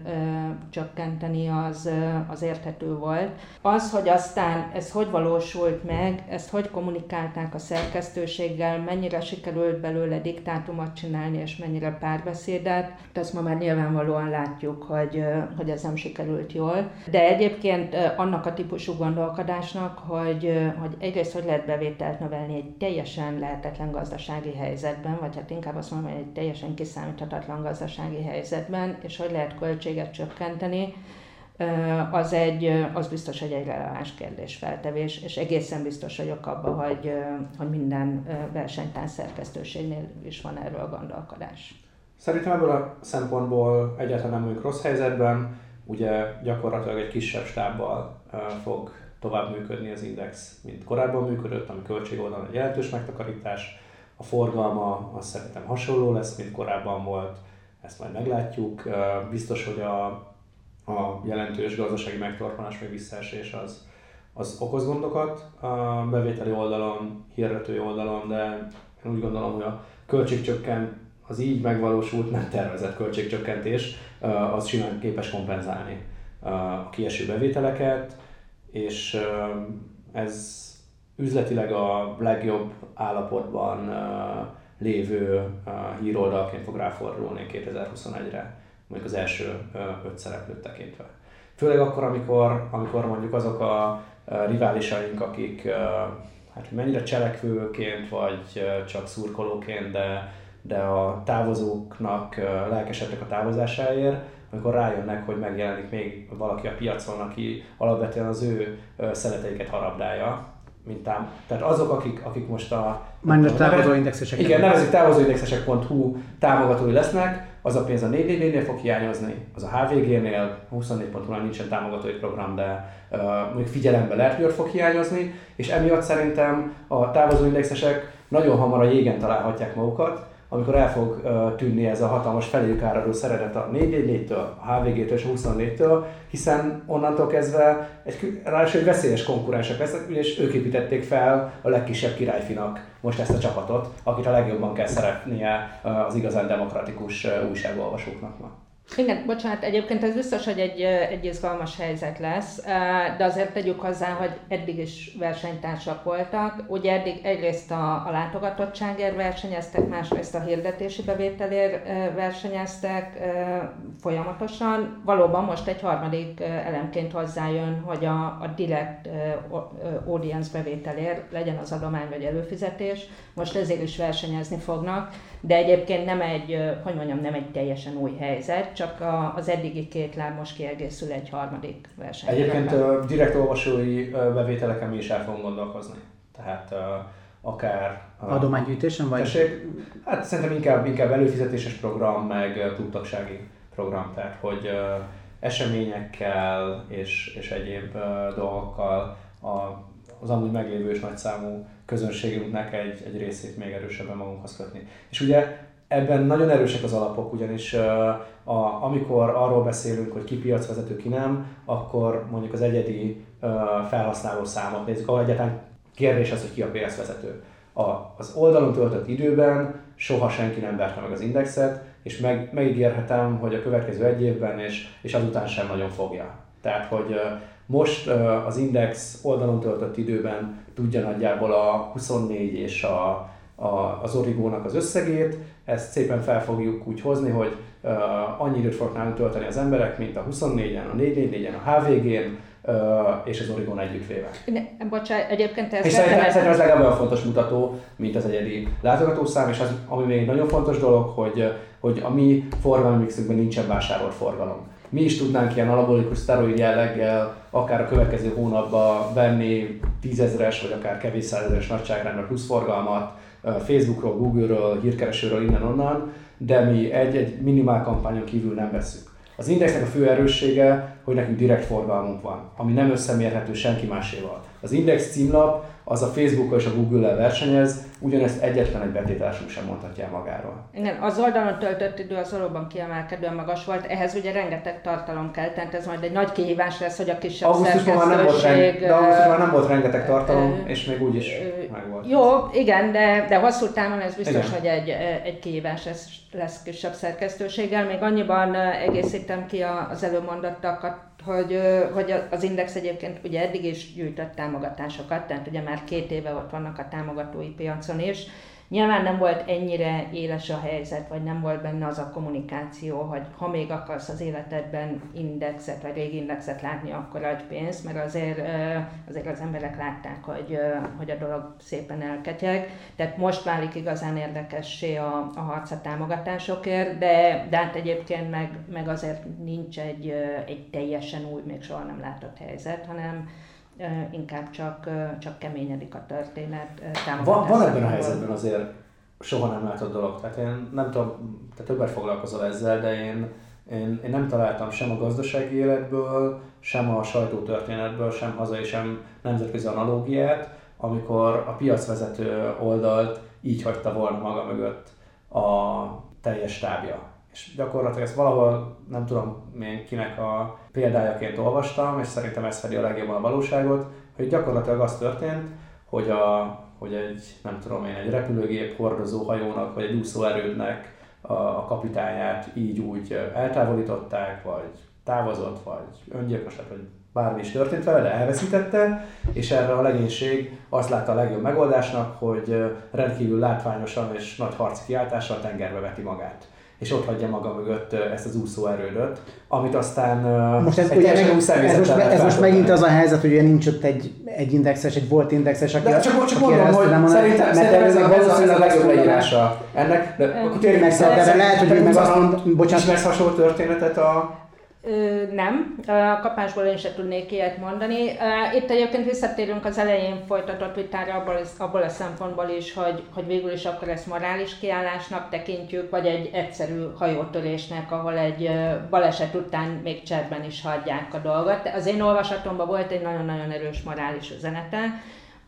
csökkenteni, az, az érthető volt. Az, hogy aztán ez hogy valósult meg, ezt hogy kommunikálták a szerkesztőséggel, mennyire sikerült belőle diktátumot csinálni, és mennyire párbeszédet, azt ma már nyilvánvalóan látjuk, hogy, hogy ez nem sikerült jól. De egyébként annak a típusú gondolkodásnak, hogy, hogy egyrészt hogy lehet bevételt növelni egy teljesen lehetetlen gazdasági gazdasági helyzetben, vagy hát inkább azt mondom, hogy egy teljesen kiszámíthatatlan gazdasági helyzetben, és hogy lehet költséget csökkenteni, az, egy, az biztos, hogy egy releváns kérdésfeltevés, és egészen biztos vagyok abban, hogy, hogy minden versenytán szerkesztőségnél is van erről a gondolkodás. Szerintem ebből a szempontból egyáltalán nem vagyunk rossz helyzetben, ugye gyakorlatilag egy kisebb stábbal fog tovább működni az Index, mint korábban működött, ami költségoldalon egy jelentős megtakarítás, a forgalma azt szerintem hasonló lesz, mint korábban volt, ezt majd meglátjuk. Biztos, hogy a, a jelentős gazdasági megtorpanás, meg visszaesés az, az okoz gondokat a bevételi oldalon, hirdetői oldalon, de én úgy gondolom, hogy a költségcsökkent, az így megvalósult, nem tervezett költségcsökkentés, az simán képes kompenzálni a kieső bevételeket, és ez üzletileg a legjobb állapotban lévő híroldalként fog ráfordulni 2021-re, mondjuk az első öt szereplőt tekintve. Főleg akkor, amikor, amikor mondjuk azok a riválisaink, akik hát mennyire cselekvőként, vagy csak szurkolóként, de, de a távozóknak lelkesedtek a távozásáért, amikor rájönnek, hogy megjelenik még valaki a piacon, aki alapvetően az ő szereteiket harabdálja, mint tám. Tehát azok, akik, akik most a... Már a távozóindexesek. Igen, nevezik távozóindexesek.hu támogatói lesznek, az a pénz a 444-nél fog hiányozni, az a HVG-nél, 24.hu-nál nincsen támogatói program, de uh, mondjuk figyelembe lehet, hogy ott fog hiányozni, és emiatt szerintem a távozóindexesek nagyon hamar a jégen találhatják magukat, amikor el fog tűnni ez a hatalmas feléjük áradó szeretet a 444-től, a HVG-től és a 24-től, hiszen onnantól kezdve egy, ráadásul egy veszélyes konkurensek lesznek, és ők építették fel a legkisebb királyfinak most ezt a csapatot, akit a legjobban kell szeretnie az igazán demokratikus újságolvasóknak ma. Igen, bocsánat, egyébként ez biztos, hogy egy, egy izgalmas helyzet lesz, de azért tegyük hozzá, hogy eddig is versenytársak voltak. Ugye eddig egyrészt a, a látogatottságért versenyeztek, másrészt a hirdetési bevételért versenyeztek folyamatosan. Valóban most egy harmadik elemként hozzájön, hogy a, a direct audience bevételért legyen az adomány vagy előfizetés. Most ezért is versenyezni fognak, de egyébként nem egy, hogy mondjam, nem egy teljesen új helyzet, csak a, az eddigi két láb most kiegészül egy harmadik verseny. Egyébként uh, direkt olvasói uh, bevételeken mi is el fogunk gondolkozni. Tehát uh, akár... Uh, Adománygyűjtésen vagy? Tessék, hát szerintem inkább, inkább előfizetéses program, meg klubtagsági program, tehát hogy uh, eseményekkel és, és egyéb uh, dolgokkal a, az amúgy meglévő és nagyszámú közönségünknek egy, egy részét még erősebben magunkhoz kötni. És ugye ebben nagyon erősek az alapok, ugyanis a, amikor arról beszélünk, hogy ki piacvezető, ki nem, akkor mondjuk az egyedi felhasználó számot nézzük, ahol egyáltalán kérdés az, hogy ki a piacvezető. A, az oldalon töltött időben soha senki nem verte meg az indexet, és meg, megígérhetem, hogy a következő egy évben és, és azután sem nagyon fogja. Tehát, hogy Most az Index oldalon töltött időben tudja nagyjából a 24 és a, a, az Origónak az összegét, ezt szépen fel fogjuk úgy hozni, hogy uh, annyi időt fognak nálunk tölteni az emberek, mint a 24-en, a 444-en, a HVG-n, uh, és az Origon együttvéve. Bocsánat, egyébként ez... És szerintem, szerintem ez legalább olyan fontos mutató, mint az egyedi látogatószám, és az, ami még nagyon fontos dolog, hogy, hogy a mi forgalmi mixünkben nincsen vásárolt forgalom. Mi is tudnánk ilyen anabolikus szteroid jelleggel akár a következő hónapban venni tízezres vagy akár kevés százezeres nagyságrendben plusz forgalmat, Facebookról, Google-ről, hírkeresőről, innen-onnan, de mi egy-egy minimál kampányon kívül nem veszünk. Az Indexnek a fő erőssége, hogy nekünk direkt forgalmunk van, ami nem összemérhető senki máséval. Az Index címlap az a Facebook és a Google-lel versenyez, ugyanezt egyetlen egy betétársunk sem mondhatja el magáról. Igen, az oldalon töltött idő az valóban kiemelkedően magas volt, ehhez ugye rengeteg tartalom kell, tehát ez majd egy nagy kihívás lesz, hogy a kisebb augusztusban már nem volt, reng, de augusztusban már nem volt rengeteg tartalom, és még úgy is. Jó, igen, de, de hosszú távon ez biztos, igen. hogy egy, egy kihívás lesz, lesz kisebb szerkesztőséggel. Még annyiban egészítem ki az előmondottakat, hogy, hogy az Index egyébként ugye eddig is gyűjtött támogatásokat, tehát ugye már két éve ott vannak a támogatói piacon is, Nyilván nem volt ennyire éles a helyzet, vagy nem volt benne az a kommunikáció, hogy ha még akarsz az életedben indexet, vagy régi indexet látni, akkor adj pénzt, mert azért, azért az emberek látták, hogy, hogy a dolog szépen elketyeg. Tehát most válik igazán érdekessé a, a harc támogatásokért, de, de hát egyébként meg, meg azért nincs egy, egy teljesen új, még soha nem látott helyzet, hanem inkább csak, csak keményedik a történet. Van, van ebben a helyzetben azért soha nem látott dolog. Tehát én nem tudom, te többet foglalkozol ezzel, de én, én, én nem találtam sem a gazdasági életből, sem a sajtótörténetből, sem hazai, sem nemzetközi analógiát, amikor a piacvezető oldalt így hagyta volna maga mögött a teljes stábja és gyakorlatilag ezt valahol nem tudom én kinek a példájaként olvastam, és szerintem ez fedi a legjobban a valóságot, hogy gyakorlatilag az történt, hogy, a, hogy egy, nem tudom én, egy repülőgép hordozó hajónak, vagy egy úszóerődnek a, a kapitányát így úgy eltávolították, vagy távozott, vagy öngyilkos lett, vagy bármi is történt vele, de elveszítette, és erre a legénység azt látta a legjobb megoldásnak, hogy rendkívül látványosan és nagy harci kiáltással tengerbe veti magát és ott hagyja maga mögött ezt az úszó erődöt, amit aztán most ez, egy ugye, ez, most, ez most megint az a helyzet, hogy ugye nincs ott egy, egy indexes, egy volt indexes, aki, de csak, csak mondom, hogy nem szerintem, mert szerintem ez, a, ez, a legjobb leírása ennek, de akkor térjünk meg, de lehet, hogy meg azt mond, bocsánat. Ismersz hasonló történetet a nem, a kapásból én sem tudnék ilyet mondani. Itt egyébként visszatérünk az elején folytatott vitára abból, abból a szempontból is, hogy, hogy végül is akkor ezt morális kiállásnak tekintjük, vagy egy egyszerű hajótörésnek, ahol egy baleset után még cserben is hagyják a dolgot. Az én olvasatomban volt egy nagyon-nagyon erős morális üzenete,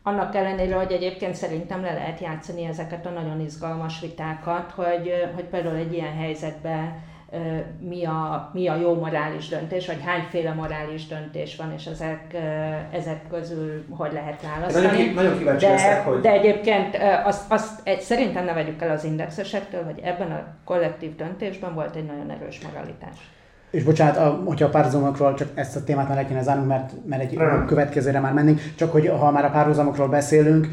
annak ellenére, hogy egyébként szerintem le lehet játszani ezeket a nagyon izgalmas vitákat, hogy, hogy például egy ilyen helyzetben mi a, mi a jó morális döntés, vagy hányféle morális döntés van, és ezek, ezek közül hogy lehet választani. Nagyon, nagyon kíváncsi de, leszek, hogy... De egyébként azt, azt egy, szerintem ne vegyük el az indexesektől, hogy ebben a kollektív döntésben volt egy nagyon erős moralitás. És bocsánat, a, hogyha a párhuzamokról csak ezt a témát már le kéne zárnunk, mert, mert egy Nem. következőre már mennénk, csak hogy ha már a párhuzamokról beszélünk,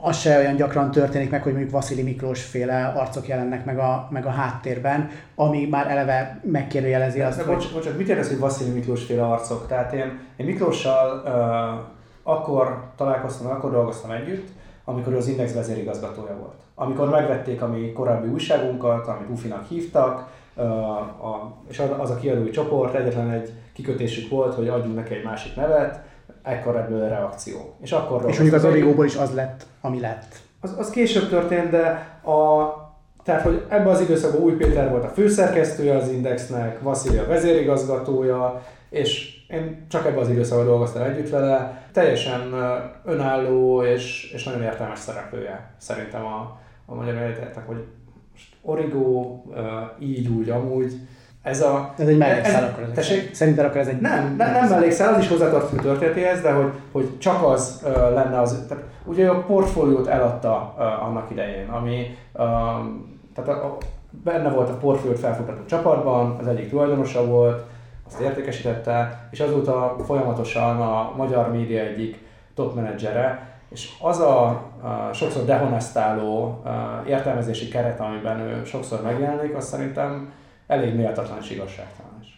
az se olyan gyakran történik meg, hogy mondjuk Vasili Miklós féle arcok jelennek meg a, meg a háttérben, ami már eleve megkérdőjelezi azt, de, hogy... Bocs, bocs, mit érez, hogy Vasili Miklós féle arcok? Tehát én, én Miklóssal uh, akkor találkoztam, akkor dolgoztam együtt, amikor ő az Index vezérigazgatója volt. Amikor megvették a mi korábbi újságunkat, amit Ufinak hívtak, a, és az a kiadói csoport, egyetlen egy kikötésük volt, hogy adjunk neki egy másik nevet, ekkor ebből a reakció. És, akkor és mondjuk az Origóból is az lett, ami lett. Az, az később történt, de a, tehát, hogy ebben az időszakban Új Péter volt a főszerkesztője az Indexnek, Vasili a vezérigazgatója, és én csak ebben az időszakban dolgoztam együtt vele. Teljesen önálló és, és nagyon értelmes szereplője szerintem a, a magyar hogy Origo, így úgy, amúgy. Ez, a, ez egy mellékszál akkor. Ez tessék? Szerinted akkor ez egy... Nem, nem, nem mellékszál, az is hozzátartozik a történetéhez, de hogy, hogy csak az uh, lenne az... Tehát, ugye a portfóliót eladta uh, annak idején, ami... Uh, tehát a, a, benne volt a portfóliót felfogható csapatban, az egyik tulajdonosa volt, a ezt értékesítette, és azóta folyamatosan a magyar média egyik top menedzsere, és az a, a sokszor dehonestáló értelmezési keret, amiben ő sokszor megjelenik, az szerintem elég méltatlan és igazságtalan is.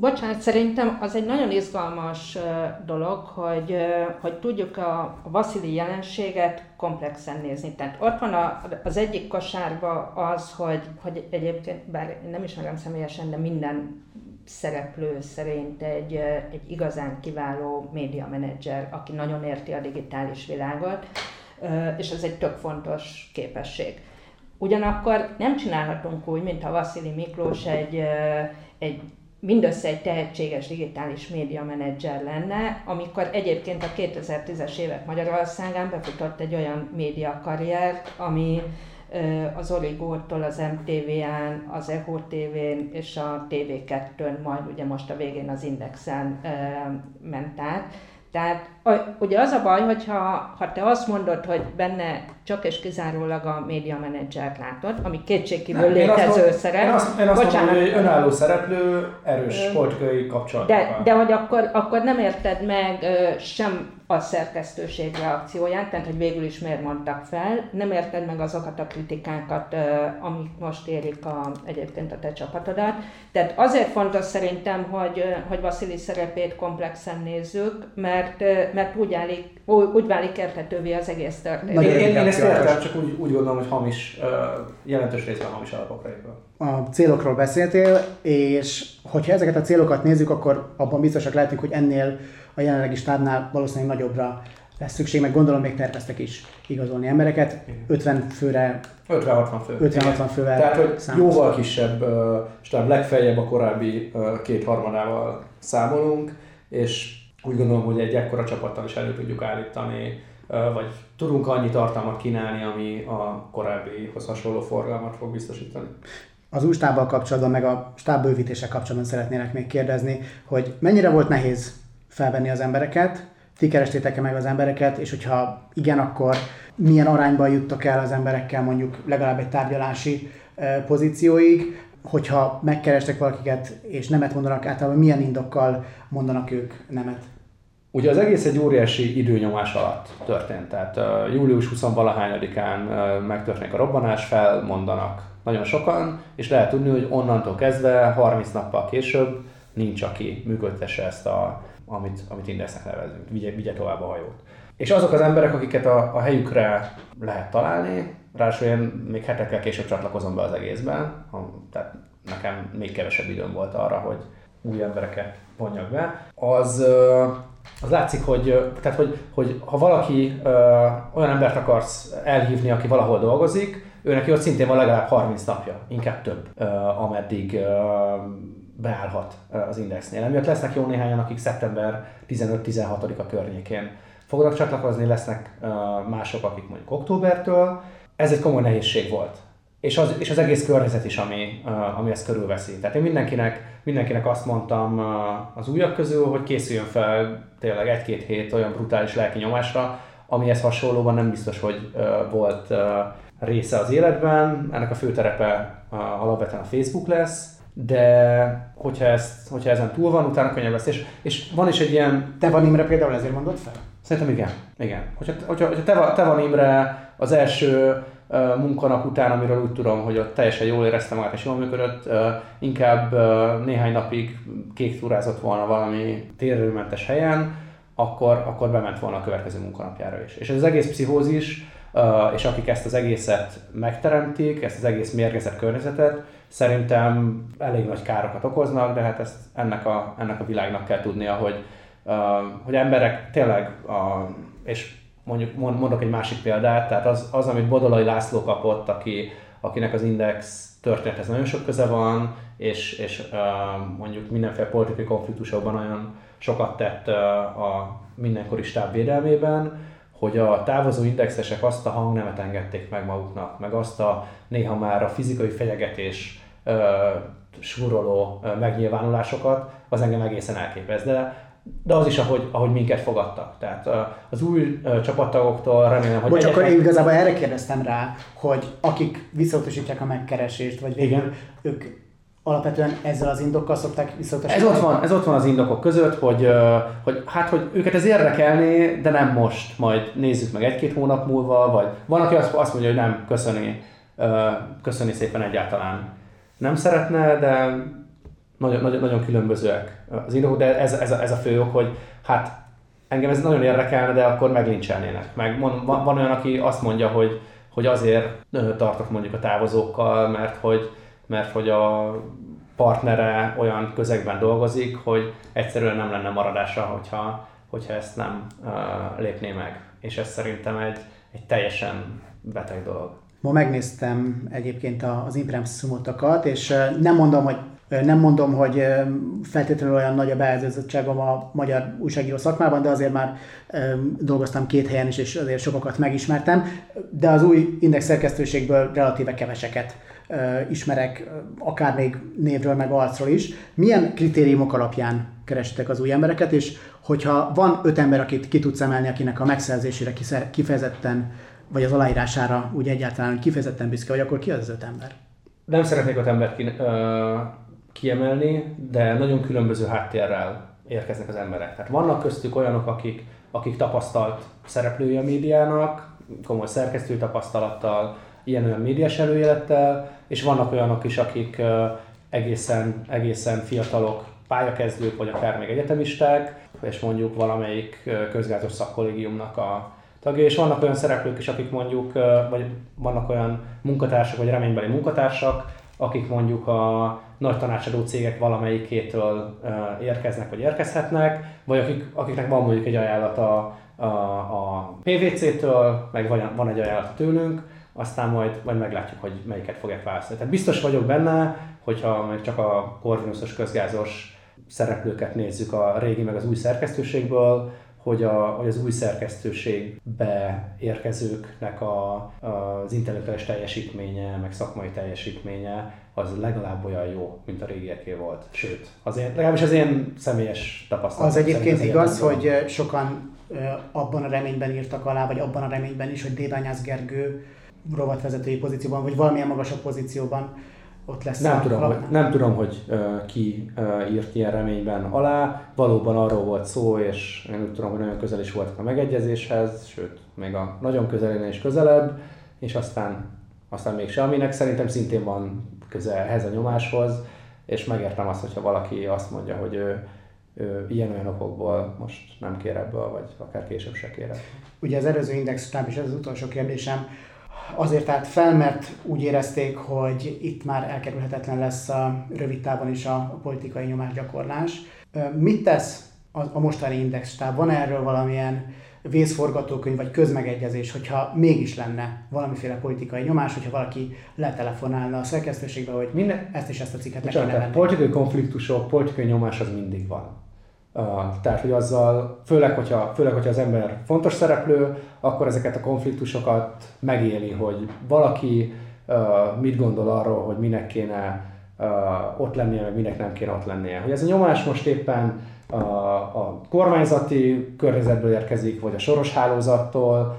Bocsánat, szerintem az egy nagyon izgalmas dolog, hogy, hogy tudjuk a Vasili jelenséget komplexen nézni. Tehát ott van a, az egyik kosárba az, hogy, hogy egyébként, bár nem ismerem személyesen, de minden szereplő szerint egy, egy igazán kiváló média menedzser, aki nagyon érti a digitális világot, és ez egy tök fontos képesség. Ugyanakkor nem csinálhatunk úgy, mint a Vasili Miklós egy, egy mindössze egy tehetséges digitális média menedzser lenne, amikor egyébként a 2010-es évek Magyarországán befutott egy olyan média karrier, ami az Origótól az MTV-en, az Echo TV-n és a TV2-n, majd ugye most a végén az Indexen ment át. Tehát ugye az a baj, hogyha ha te azt mondod, hogy benne csak és kizárólag a média menedzsert látod, ami kétségkívül létező szerep. Én azt, én azt Bocsánat, mondom, hogy önálló szereplő, erős politikai kapcsolat. De, de hogy akkor, akkor nem érted meg sem a szerkesztőség reakcióját, tehát hogy végül is miért mondtak fel, nem érted meg azokat a kritikákat, amik most érik a, egyébként a te csapatodat. Tehát azért fontos szerintem, hogy, hogy Vasili szerepét komplexen nézzük, mert, mert úgy, válik, úgy válik értetővé az egész történet. Én, én, én ezt értem, csak úgy, úgy gondolom, hogy hamis, jelentős részben hamis alapokra épül. A célokról beszéltél, és hogyha ezeket a célokat nézzük, akkor abban biztosak lehetünk, hogy ennél a jelenlegi stábnál valószínűleg nagyobbra lesz szükség, meg gondolom még terveztek is igazolni embereket. 50 főre 50-60 fő. 50-60 fővel. Tehát, hogy számos. jóval kisebb uh, stáb, legfeljebb a korábbi két harmadával számolunk, és úgy gondolom, hogy egy ekkora csapattal is elő tudjuk állítani, vagy tudunk annyi tartalmat kínálni, ami a korábbihoz hasonló forgalmat fog biztosítani. Az új stábbal kapcsolatban, meg a stábbővítéssel kapcsolatban szeretnélek még kérdezni, hogy mennyire volt nehéz felvenni az embereket, ti kerestétek-e meg az embereket, és hogyha igen, akkor milyen arányban juttok el az emberekkel mondjuk legalább egy tárgyalási pozícióig, hogyha megkerestek valakiket, és nemet mondanak, általában milyen indokkal mondanak ők nemet? Ugye az egész egy óriási időnyomás alatt történt, tehát július 20-valahányadikán uh, megtörténik a robbanás, felmondanak nagyon sokan, és lehet tudni, hogy onnantól kezdve 30 nappal később nincs, aki működtesse ezt a amit, amit Indexnek nevezünk, vigye, vigye tovább a hajót. És azok az emberek, akiket a, a helyükre lehet találni, ráadásul én még hetekkel később csatlakozom be az egészben, tehát nekem még kevesebb időm volt arra, hogy új embereket vonjak be, az, az látszik, hogy, tehát hogy, hogy ha valaki olyan embert akarsz elhívni, aki valahol dolgozik, őnek ott szintén van legalább 30 napja, inkább több, ameddig beállhat az Indexnél. Emiatt lesznek jó néhányan, akik szeptember 15-16-a környékén fognak csatlakozni, lesznek mások, akik mondjuk októbertől. Ez egy komoly nehézség volt. És az, és az egész környezet is, ami, ami ezt körülveszi. Tehát én mindenkinek, mindenkinek azt mondtam az újak közül, hogy készüljön fel tényleg egy-két hét olyan brutális lelki nyomásra, amihez hasonlóban nem biztos, hogy volt része az életben. Ennek a főterepe alapvetően a Facebook lesz, de hogyha, ezt, hogyha ezen túl van, utána könnyebb lesz. És, és van is egy ilyen... Te van Imre például ezért mondod fel? Szerintem igen. igen. Hogyha, hogyha, hogyha te, te van Imre az első uh, munkanap után, amiről úgy tudom, hogy ott teljesen jól éreztem magát és jól működött, uh, inkább uh, néhány napig kék túrázott volna valami térőmentes helyen, akkor, akkor bement volna a következő munkanapjára is. És ez az egész pszichózis, és akik ezt az egészet megteremtik, ezt az egész mérgezett környezetet, szerintem elég nagy károkat okoznak, de hát ezt ennek a, ennek a világnak kell tudnia, hogy, hogy emberek tényleg, uh, és mondjuk mondok egy másik példát, tehát az, az amit Bodolai László kapott, aki, akinek az Index történethez nagyon sok köze van, és, és mondjuk mindenféle politikai konfliktusokban nagyon sokat tett a mindenkori stáb védelmében, hogy a távozó indexesek azt a hangnemet engedték meg maguknak, meg azt a néha már a fizikai fenyegetés uh, súroló megnyilvánulásokat, az engem egészen elképez. De, de az is, ahogy, ahogy minket fogadtak. Tehát az új csapattagoktól remélem, hogy... Bocs, egyetlen... akkor én igazából erre kérdeztem rá, hogy akik visszautasítják a megkeresést, vagy végül ők alapvetően ezzel az indokkal szokták visszautasítani? Ez ott van, ez ott van az indokok között, hogy, hogy hát, hogy őket ez érdekelné, de nem most, majd nézzük meg egy-két hónap múlva, vagy van, aki azt, azt mondja, hogy nem, köszöni, köszöni szépen egyáltalán. Nem szeretne, de nagyon, nagyon, nagyon különbözőek az indokok, de ez, ez, a, ez a fő ok, hogy hát engem ez nagyon érdekelne, de akkor meglincselnének. Meg van, van olyan, aki azt mondja, hogy, hogy azért tartok mondjuk a távozókkal, mert hogy, mert hogy a partnere olyan közegben dolgozik, hogy egyszerűen nem lenne maradása, hogyha, hogyha ezt nem uh, lépné meg. És ez szerintem egy, egy teljesen beteg dolog. Ma megnéztem egyébként az impremszumotokat, és nem mondom, hogy nem mondom, hogy feltétlenül olyan nagy a beállítottságom a magyar újságíró szakmában, de azért már dolgoztam két helyen is, és azért sokakat megismertem, de az új index szerkesztőségből relatíve keveseket ismerek, akár még névről, meg arcról is. Milyen kritériumok alapján keresitek az új embereket, és hogyha van öt ember, akit ki tudsz emelni, akinek a megszerzésére kifejezetten, vagy az aláírására úgy egyáltalán kifejezetten büszke vagy, akkor ki az az öt ember? Nem szeretnék öt embert ki, ö, kiemelni, de nagyon különböző háttérrel érkeznek az emberek. Tehát vannak köztük olyanok, akik, akik tapasztalt szereplői a médiának, komoly szerkesztői tapasztalattal, ilyen-olyan médiás előélettel, és vannak olyanok is, akik egészen, egészen fiatalok, pályakezdők, vagy akár még egyetemisták, és mondjuk valamelyik közgázos szakkollégiumnak a tagja, és vannak olyan szereplők is, akik mondjuk, vagy vannak olyan munkatársak, vagy reménybeli munkatársak, akik mondjuk a nagy tanácsadó cégek valamelyikétől érkeznek, vagy érkezhetnek, vagy akik, akiknek van mondjuk egy ajánlata a, a PVC-től, meg van egy ajánlat tőlünk, aztán majd, majd meglátjuk, hogy melyiket fogják választani. Tehát biztos vagyok benne, hogyha meg csak a Corvinusos közgázos szereplőket nézzük a régi meg az új szerkesztőségből, hogy, a, hogy az új szerkesztőségbe érkezőknek a, az intellektuális teljesítménye, meg szakmai teljesítménye az legalább olyan jó, mint a régieké volt. Sőt, az én, legalábbis az én személyes tapasztalatom. Az egyébként igaz, hogy sokan abban a reményben írtak alá, vagy abban a reményben is, hogy Débányász Gergő rovatvezetői pozícióban, vagy valamilyen magasabb pozícióban ott lesz. Nem, tudom, hogy, nem tudom, hogy uh, ki uh, írt ilyen reményben alá. Valóban arról volt szó, és én úgy tudom, hogy nagyon közel is voltak a megegyezéshez, sőt, még a nagyon közelénél is közelebb, és aztán, aztán mégse, aminek szerintem szintén van köze ehhez a nyomáshoz, és megértem azt, hogyha valaki azt mondja, hogy ő, ő ilyen-olyan okokból most nem kér ebből, vagy akár később se kér Ugye az előző index táb is ez az utolsó kérdésem, azért állt fel, mert úgy érezték, hogy itt már elkerülhetetlen lesz a rövid távon is a politikai nyomásgyakorlás. Mit tesz a mostani indextáb? Van erről valamilyen vészforgatókönyv vagy közmegegyezés, hogyha mégis lenne valamiféle politikai nyomás, hogyha valaki letelefonálna a szerkesztőségbe, hogy minden, ezt és ezt a cikket le kéne venni. Politikai konfliktusok, politikai nyomás az mindig van. Tehát, hogy azzal, főleg hogyha, főleg, hogyha az ember fontos szereplő, akkor ezeket a konfliktusokat megéli, hogy valaki mit gondol arról, hogy minek kéne ott lennie, meg minek nem kéne ott lennie. Hogy ez a nyomás most éppen a, a kormányzati környezetből érkezik, vagy a soros hálózattól,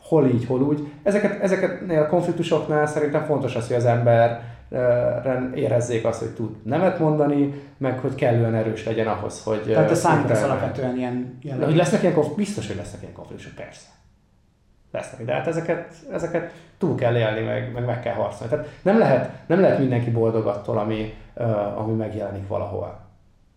hol így, hol úgy. Ezeket, ezeket a konfliktusoknál szerintem fontos az, hogy az ember érezzék azt, hogy tud nemet mondani, meg hogy kellően erős legyen ahhoz, hogy... Tehát te számítasz alapvetően ilyen jellegű. Hogy lesznek ilyen konfliktusok? Biztos, hogy lesznek ilyen konfliktusok, persze. Lesznek, de hát ezeket, ezeket túl kell élni, meg, meg meg kell harcolni. Tehát nem lehet, nem lehet mindenki boldog attól, ami, ami megjelenik valahol.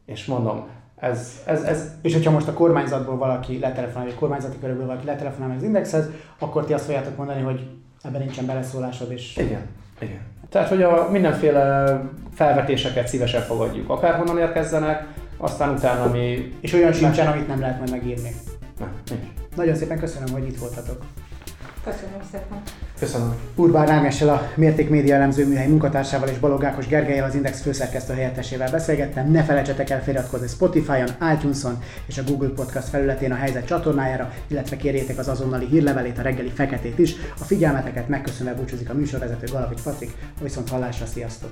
És mondom, ez, ez, ez... És hogyha most a kormányzatból valaki letelefonál, vagy a kormányzati körülbelül valaki letelefonál az indexhez, akkor ti azt fogjátok mondani, hogy ebben nincsen beleszólásod, és... Igen, igen. Tehát, hogy a mindenféle felvetéseket szívesen fogadjuk, akárhonnan érkezzenek, aztán utána mi... És olyan sincsen, amit nem lehet majd megírni. Nem, nincs. Nagyon szépen köszönöm, hogy itt voltatok. Köszönöm szépen. Köszönöm. Urbán Ágnessel a Mérték Média elemző műhely munkatársával és Balogákos Gergelyel az Index főszerkesztő helyettesével beszélgettem. Ne felejtsetek el feliratkozni Spotify-on, iTunes-on és a Google Podcast felületén a helyzet csatornájára, illetve kérjétek az azonnali hírlevelét, a reggeli feketét is. A figyelmeteket megköszönve búcsúzik a műsorvezető Galavics Patrik, viszont hallásra, sziasztok!